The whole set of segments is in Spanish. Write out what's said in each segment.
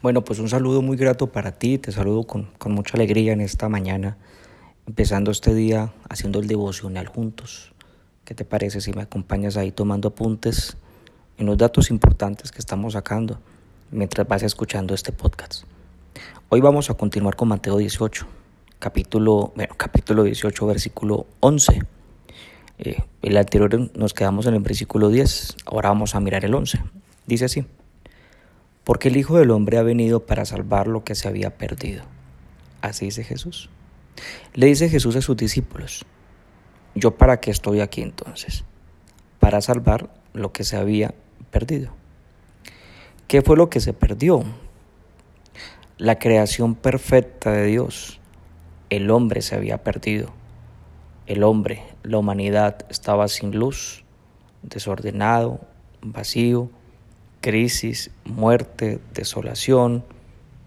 Bueno, pues un saludo muy grato para ti, te saludo con, con, mucha alegría en esta mañana, empezando este día haciendo el devocional juntos. ¿Qué te parece si me acompañas ahí tomando apuntes en los datos importantes que estamos sacando mientras vas escuchando este podcast? Hoy vamos a continuar con Mateo 18, capítulo, bueno, capítulo 18, versículo 11. Eh, el anterior nos quedamos en el versículo 10, ahora vamos a mirar el 11. Dice así porque el Hijo del Hombre ha venido para salvar lo que se había perdido. Así dice Jesús. Le dice Jesús a sus discípulos, ¿yo para qué estoy aquí entonces? Para salvar lo que se había perdido. ¿Qué fue lo que se perdió? La creación perfecta de Dios. El hombre se había perdido. El hombre, la humanidad estaba sin luz, desordenado, vacío, crisis, muerte, desolación,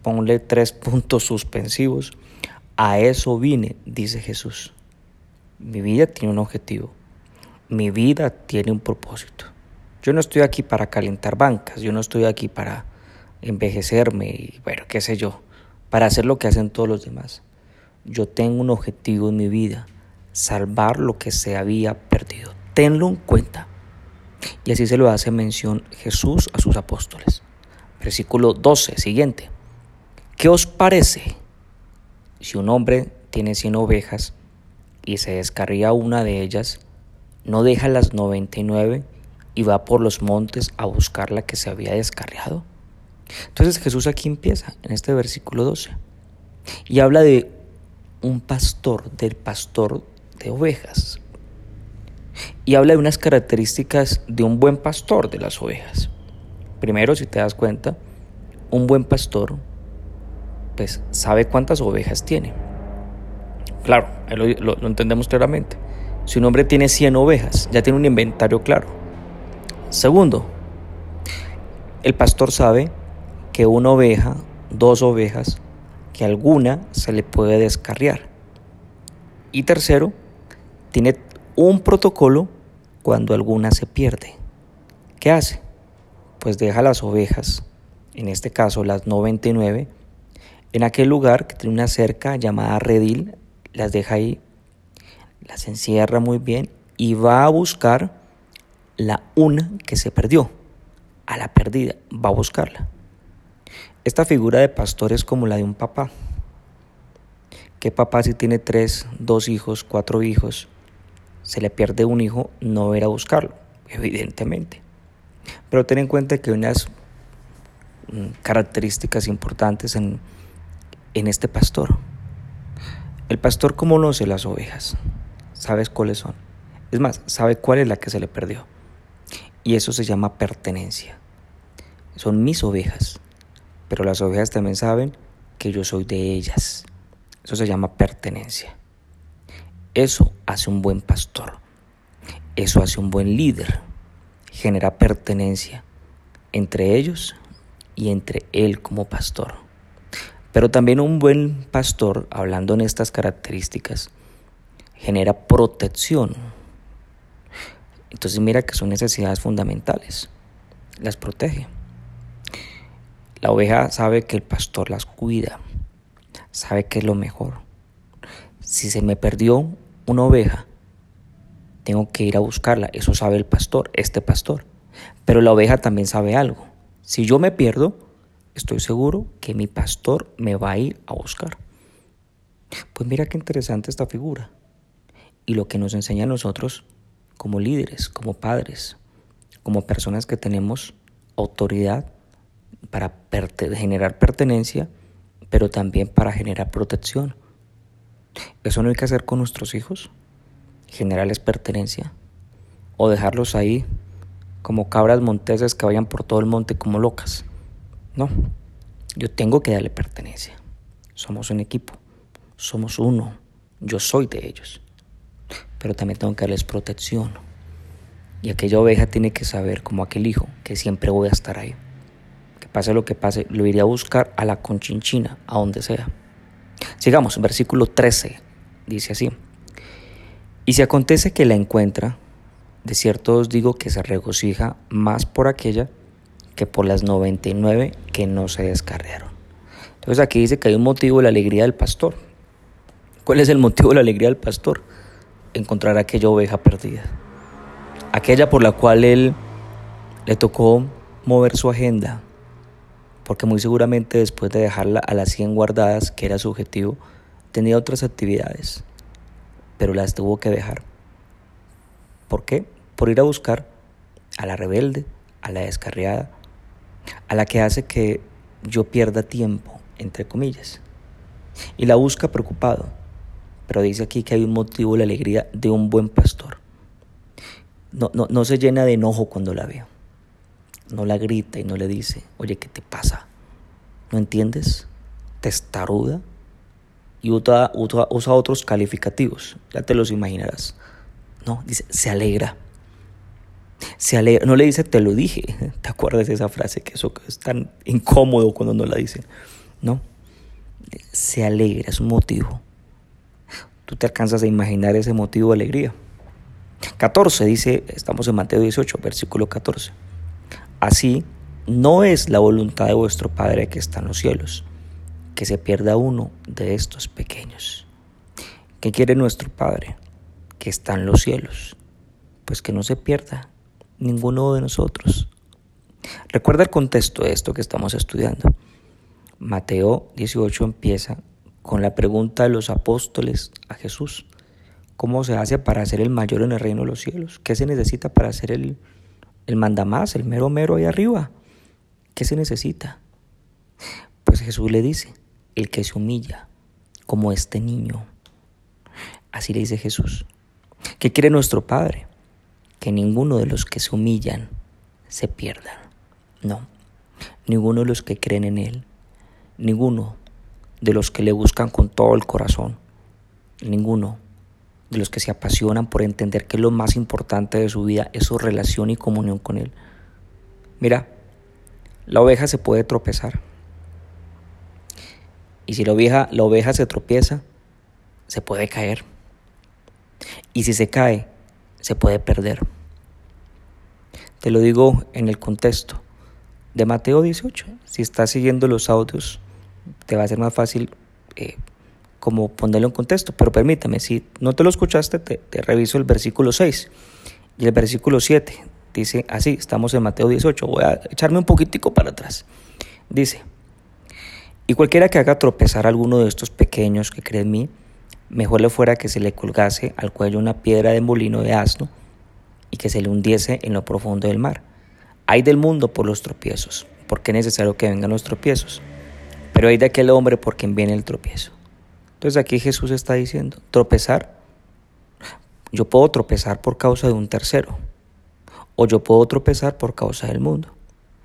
ponle tres puntos suspensivos. A eso vine, dice Jesús. Mi vida tiene un objetivo. Mi vida tiene un propósito. Yo no estoy aquí para calentar bancas, yo no estoy aquí para envejecerme y, bueno, qué sé yo, para hacer lo que hacen todos los demás. Yo tengo un objetivo en mi vida, salvar lo que se había perdido. Tenlo en cuenta. Y así se lo hace mención Jesús a sus apóstoles. Versículo 12, siguiente. ¿Qué os parece si un hombre tiene cien ovejas y se descarría una de ellas, no deja las noventa y nueve y va por los montes a buscar la que se había descarriado? Entonces Jesús aquí empieza, en este versículo 12, y habla de un pastor, del pastor de ovejas y habla de unas características de un buen pastor de las ovejas. Primero, si te das cuenta, un buen pastor pues sabe cuántas ovejas tiene. Claro, lo, lo, entendemos claramente. Si un hombre tiene 100 ovejas, ya tiene un inventario claro. Segundo, el pastor sabe que una oveja, dos ovejas, que alguna se le puede descarriar. Y tercero, tiene un protocolo cuando alguna se pierde. ¿Qué hace? Pues deja las ovejas, en este caso las 99, en aquel lugar que tiene una cerca llamada redil, las deja ahí, las encierra muy bien y va a buscar la una que se perdió, a la perdida, va a buscarla. Esta figura de pastor es como la de un papá. ¿Qué papá si tiene tres, dos hijos, cuatro hijos? Se le pierde un hijo, no va a ir a buscarlo, evidentemente. Pero ten en cuenta que unas mm, características importantes en, en este pastor. El pastor conoce las ovejas, sabes cuáles son. Es más, sabe cuál es la que se le perdió. Y eso se llama pertenencia. Son mis ovejas, pero las ovejas también saben que yo soy de ellas. Eso se llama pertenencia. Eso hace un buen pastor. Eso hace un buen líder. Genera pertenencia entre ellos y entre él como pastor. Pero también un buen pastor, hablando en estas características, genera protección. Entonces mira que son necesidades fundamentales. Las protege. La oveja sabe que el pastor las cuida, sabe que es lo mejor. Si se me perdió una oveja, tengo que ir a buscarla. Eso sabe el pastor, este pastor. Pero la oveja también sabe algo. Si yo me pierdo, estoy seguro que mi pastor me va a ir a buscar. Pues mira qué interesante esta figura. Y lo que nos enseña a nosotros como líderes, como padres, como personas que tenemos autoridad para generar pertenencia, pero también para generar protección. Eso no hay que hacer con nuestros hijos, generarles pertenencia o dejarlos ahí como cabras monteses que vayan por todo el monte como locas. No, yo tengo que darle pertenencia. Somos un equipo, somos uno, yo soy de ellos. Pero también tengo que darles protección. Y aquella oveja tiene que saber, como aquel hijo, que siempre voy a estar ahí. Que pase lo que pase, lo iré a buscar a la conchinchina, a donde sea. Sigamos, versículo 13, dice así. Y si acontece que la encuentra, de cierto os digo que se regocija más por aquella que por las 99 que no se descarriaron. Entonces aquí dice que hay un motivo de la alegría del pastor. ¿Cuál es el motivo de la alegría del pastor? Encontrar aquella oveja perdida. Aquella por la cual él le tocó mover su agenda, porque muy seguramente después de dejarla a las 100 guardadas, que era su objetivo, tenía otras actividades, pero las tuvo que dejar. ¿Por qué? Por ir a buscar a la rebelde, a la descarriada, a la que hace que yo pierda tiempo, entre comillas. Y la busca preocupado, pero dice aquí que hay un motivo, la alegría de un buen pastor. No, no, no se llena de enojo cuando la veo no la grita y no le dice, oye, ¿qué te pasa? ¿No entiendes? Testaruda. Y usa, usa, otros calificativos, ya te los imaginarás. No, dice, se alegra. Se alegra. No le dice, te lo dije. ¿Te acuerdas de esa frase? Que eso es tan incómodo cuando no la dice. No. Se alegra, es un motivo. Tú te alcanzas a imaginar ese motivo de alegría. 14 dice, estamos en Mateo 18, versículo 14. Así, no es la voluntad de vuestro Padre que está en los cielos, que se pierda uno de estos pequeños. ¿Qué quiere nuestro Padre? Que está en los cielos. Pues que no se pierda ninguno de nosotros. Recuerda el contexto de esto que estamos estudiando. Mateo 18 empieza con la pregunta de los apóstoles a Jesús. ¿Cómo se hace para ser el mayor en el reino de los cielos? ¿Qué se necesita para ser el el más, el mero mero ahí arriba. ¿Qué se necesita? Pues Jesús le dice, el que se humilla, como este niño. Así le dice Jesús. ¿Qué quiere nuestro Padre? Que ninguno de los que se humillan se pierdan. No, ninguno de los que creen en Él, ninguno de los que le buscan con todo el corazón, ninguno de los que se apasionan por entender que lo más importante de su vida es su relación y comunión con Él. Mira, la oveja se puede tropezar. Y si la oveja, la oveja se tropieza, se puede caer. Y si se cae, se puede perder. Te lo digo en el contexto de Mateo 18. Si estás siguiendo los audios, te va a ser más fácil eh, como ponerlo en contexto. Pero permítame, si no te lo escuchaste, te, reviso el versículo 6 y el versículo 7. Dice así, estamos en Mateo 18, voy a echarme un poquitico para atrás. Dice, y cualquiera que haga tropezar a alguno de estos pequeños que cree en mí, mejor le fuera que se le colgase al cuello una piedra de molino de asno y que se le hundiese en lo profundo del mar. Hay del mundo por los tropiezos, porque es necesario que vengan los tropiezos, pero hay de aquel hombre por quien viene el tropiezo. Entonces aquí Jesús está diciendo, tropezar, yo puedo tropezar por causa de un tercero, o yo puedo tropezar por causa del mundo.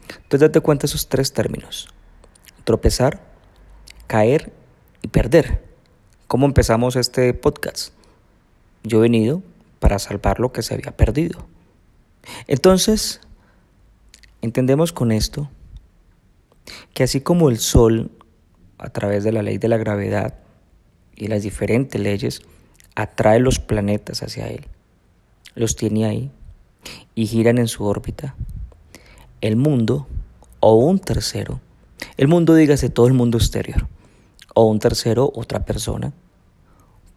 Entonces date cuenta esos tres términos, tropezar, caer y perder. ¿Cómo empezamos este podcast? Yo he venido para salvar lo que se había perdido. Entonces, entendemos con esto que así como el sol, a través de la ley de la gravedad, y las diferentes leyes, atrae los planetas hacia él. Los tiene ahí y giran en su órbita. El mundo o un tercero, el mundo dígase todo el mundo exterior, o un tercero, otra persona,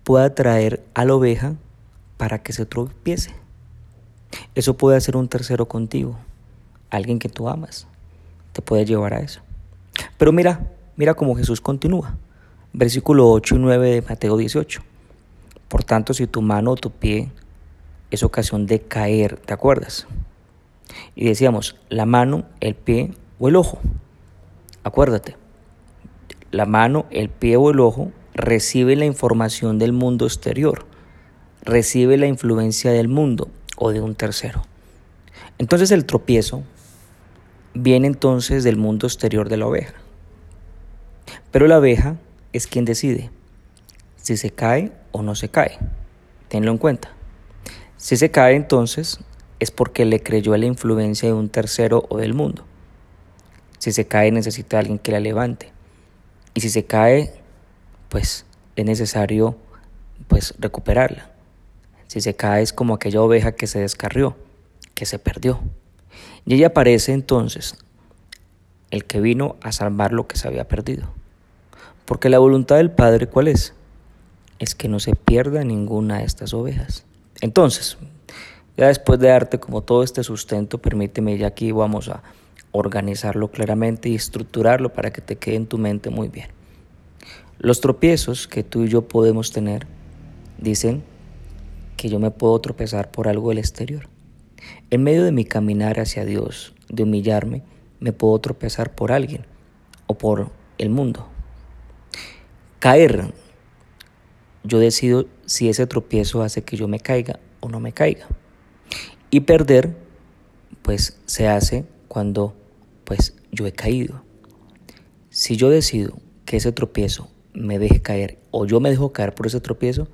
puede atraer a la oveja para que se tropiece. Eso puede hacer un tercero contigo, alguien que tú amas, te puede llevar a eso. Pero mira, mira cómo Jesús continúa versículo 8 y 9 de Mateo 18. Por tanto, si tu mano o tu pie es ocasión de caer, ¿te acuerdas? Y decíamos, la mano, el pie o el ojo. Acuérdate, la mano, el pie o el ojo recibe la información del mundo exterior, recibe la influencia del mundo o de un tercero. Entonces el tropiezo viene entonces del mundo exterior de la oveja. Pero la abeja es quien decide si se cae o no se cae. Tenlo en cuenta. Si se cae entonces es porque le creyó a la influencia de un tercero o del mundo. Si se cae necesita alguien que la levante. Y si se cae, pues es necesario pues recuperarla. Si se cae es como aquella oveja que se descarrió, que se perdió. Y ella aparece entonces el que vino a salvar lo que se había perdido. Porque la voluntad del Padre, ¿cuál es? Es que no se pierda ninguna de estas ovejas. Entonces, ya después de darte como todo este sustento, permíteme ya aquí vamos a organizarlo claramente y estructurarlo para que te quede en tu mente muy bien. Los tropiezos que tú y yo podemos tener dicen que yo me puedo tropezar por algo del exterior. En medio de mi caminar hacia Dios, de humillarme, me puedo tropezar por alguien o por el mundo. Caer, yo decido si ese tropiezo hace que yo me caiga o no me caiga. Y perder, pues se hace cuando pues yo he caído. Si yo decido que ese tropiezo me deje caer o yo me dejo caer por ese tropiezo,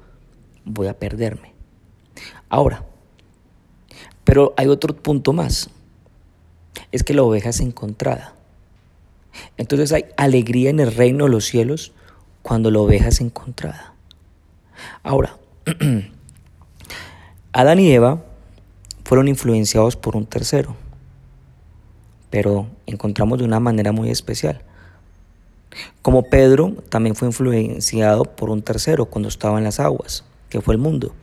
voy a perderme. Ahora, pero hay otro punto más es que la oveja es encontrada. Entonces hay alegría en el reino de los cielos cuando la oveja es encontrada. Ahora, Adán y Eva fueron influenciados por un tercero, pero encontramos de una manera muy especial. Como Pedro también fue influenciado por un tercero cuando estaba en las aguas, que fue el mundo,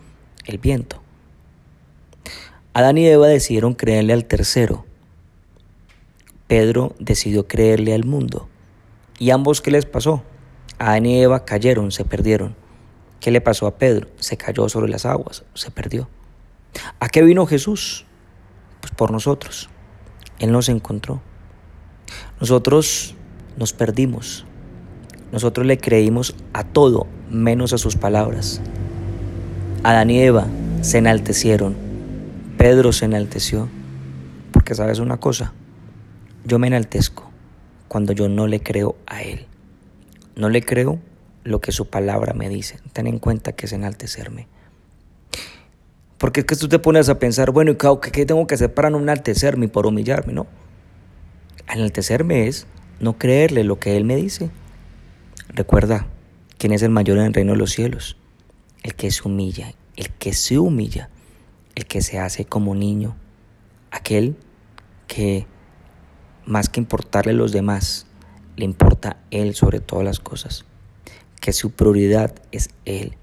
el viento. Adán y Eva decidieron creerle al tercero, Pedro decidió creerle al mundo. ¿Y ambos qué les pasó? Adán y Eva cayeron, se perdieron. ¿Qué le pasó a Pedro? Se cayó sobre las aguas, se perdió. ¿A qué vino Jesús? Pues por nosotros. Él nos encontró. Nosotros nos perdimos. Nosotros le creímos a todo menos a sus palabras. Adán y Eva se enaltecieron. Pedro se enalteció. Porque sabes una cosa, yo me enaltezco cuando yo no le creo a Él. No le creo lo que su palabra me dice. Ten en cuenta que es enaltecerme. Porque es que tú te pones a pensar, bueno, ¿y qué tengo que hacer para no enaltecerme y por humillarme? No. Enaltecerme es no creerle lo que Él me dice. Recuerda, ¿quién es el mayor en el reino de los cielos? El que se humilla, el que se humilla, el que se hace como niño, aquel que más que importarle a los demás, le importa Él sobre todas las cosas, que su prioridad es Él,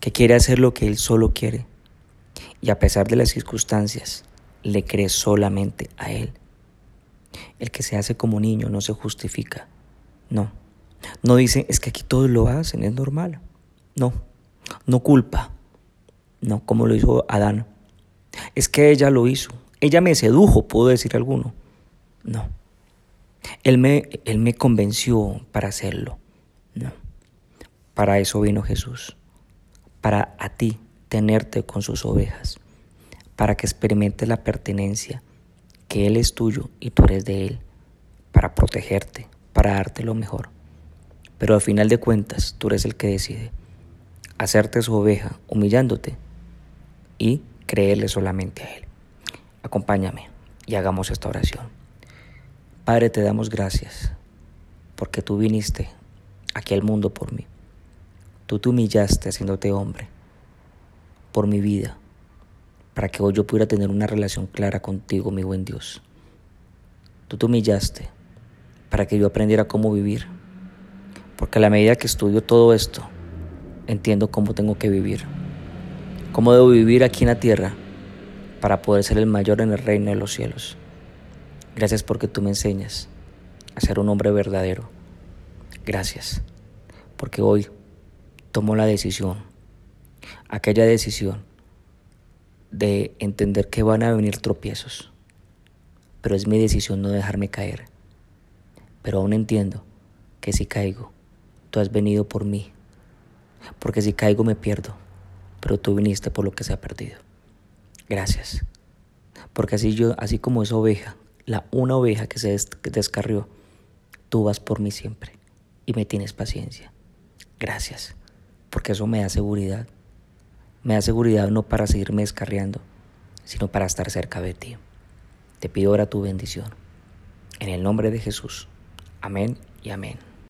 que quiere hacer lo que Él solo quiere y a pesar de las circunstancias, le cree solamente a Él. El que se hace como niño no se justifica, no. No dice, es que aquí todos lo hacen, es normal. No, no culpa, no como lo hizo Adán. Es que ella lo hizo, ella me sedujo, puedo decir alguno. No. Él me, él me convenció para hacerlo. No. Para eso vino Jesús. Para a ti tenerte con sus ovejas. Para que experimentes la pertenencia, que Él es tuyo y tú eres de Él. Para protegerte, para darte lo mejor. Pero al final de cuentas, tú eres el que decide hacerte su oveja humillándote y creerle solamente a Él. Acompáñame y hagamos esta oración. Padre, te damos gracias porque tú viniste aquí al mundo por mí. Tú te humillaste haciéndote hombre por mi vida, para que hoy yo pudiera tener una relación clara contigo, mi buen Dios. Tú te humillaste para que yo aprendiera cómo vivir, porque a la medida que estudio todo esto, entiendo cómo tengo que vivir, cómo debo vivir aquí en la tierra para poder ser el mayor en el reino de los cielos. Gracias porque tú me enseñas a ser un hombre verdadero. Gracias porque hoy tomo la decisión, aquella decisión de entender que van a venir tropiezos, pero es mi decisión no dejarme caer. Pero aún entiendo que si caigo, tú has venido por mí, porque si caigo me pierdo, pero tú viniste por lo que se ha perdido. Gracias, porque así yo, así como esa oveja la una oveja que se descarrió, tú vas por mí siempre y me tienes paciencia. Gracias, porque eso me da seguridad. Me da seguridad no para seguirme descarriando, sino para estar cerca de ti. Te pido ahora tu bendición. En el nombre de Jesús. Amén y amén.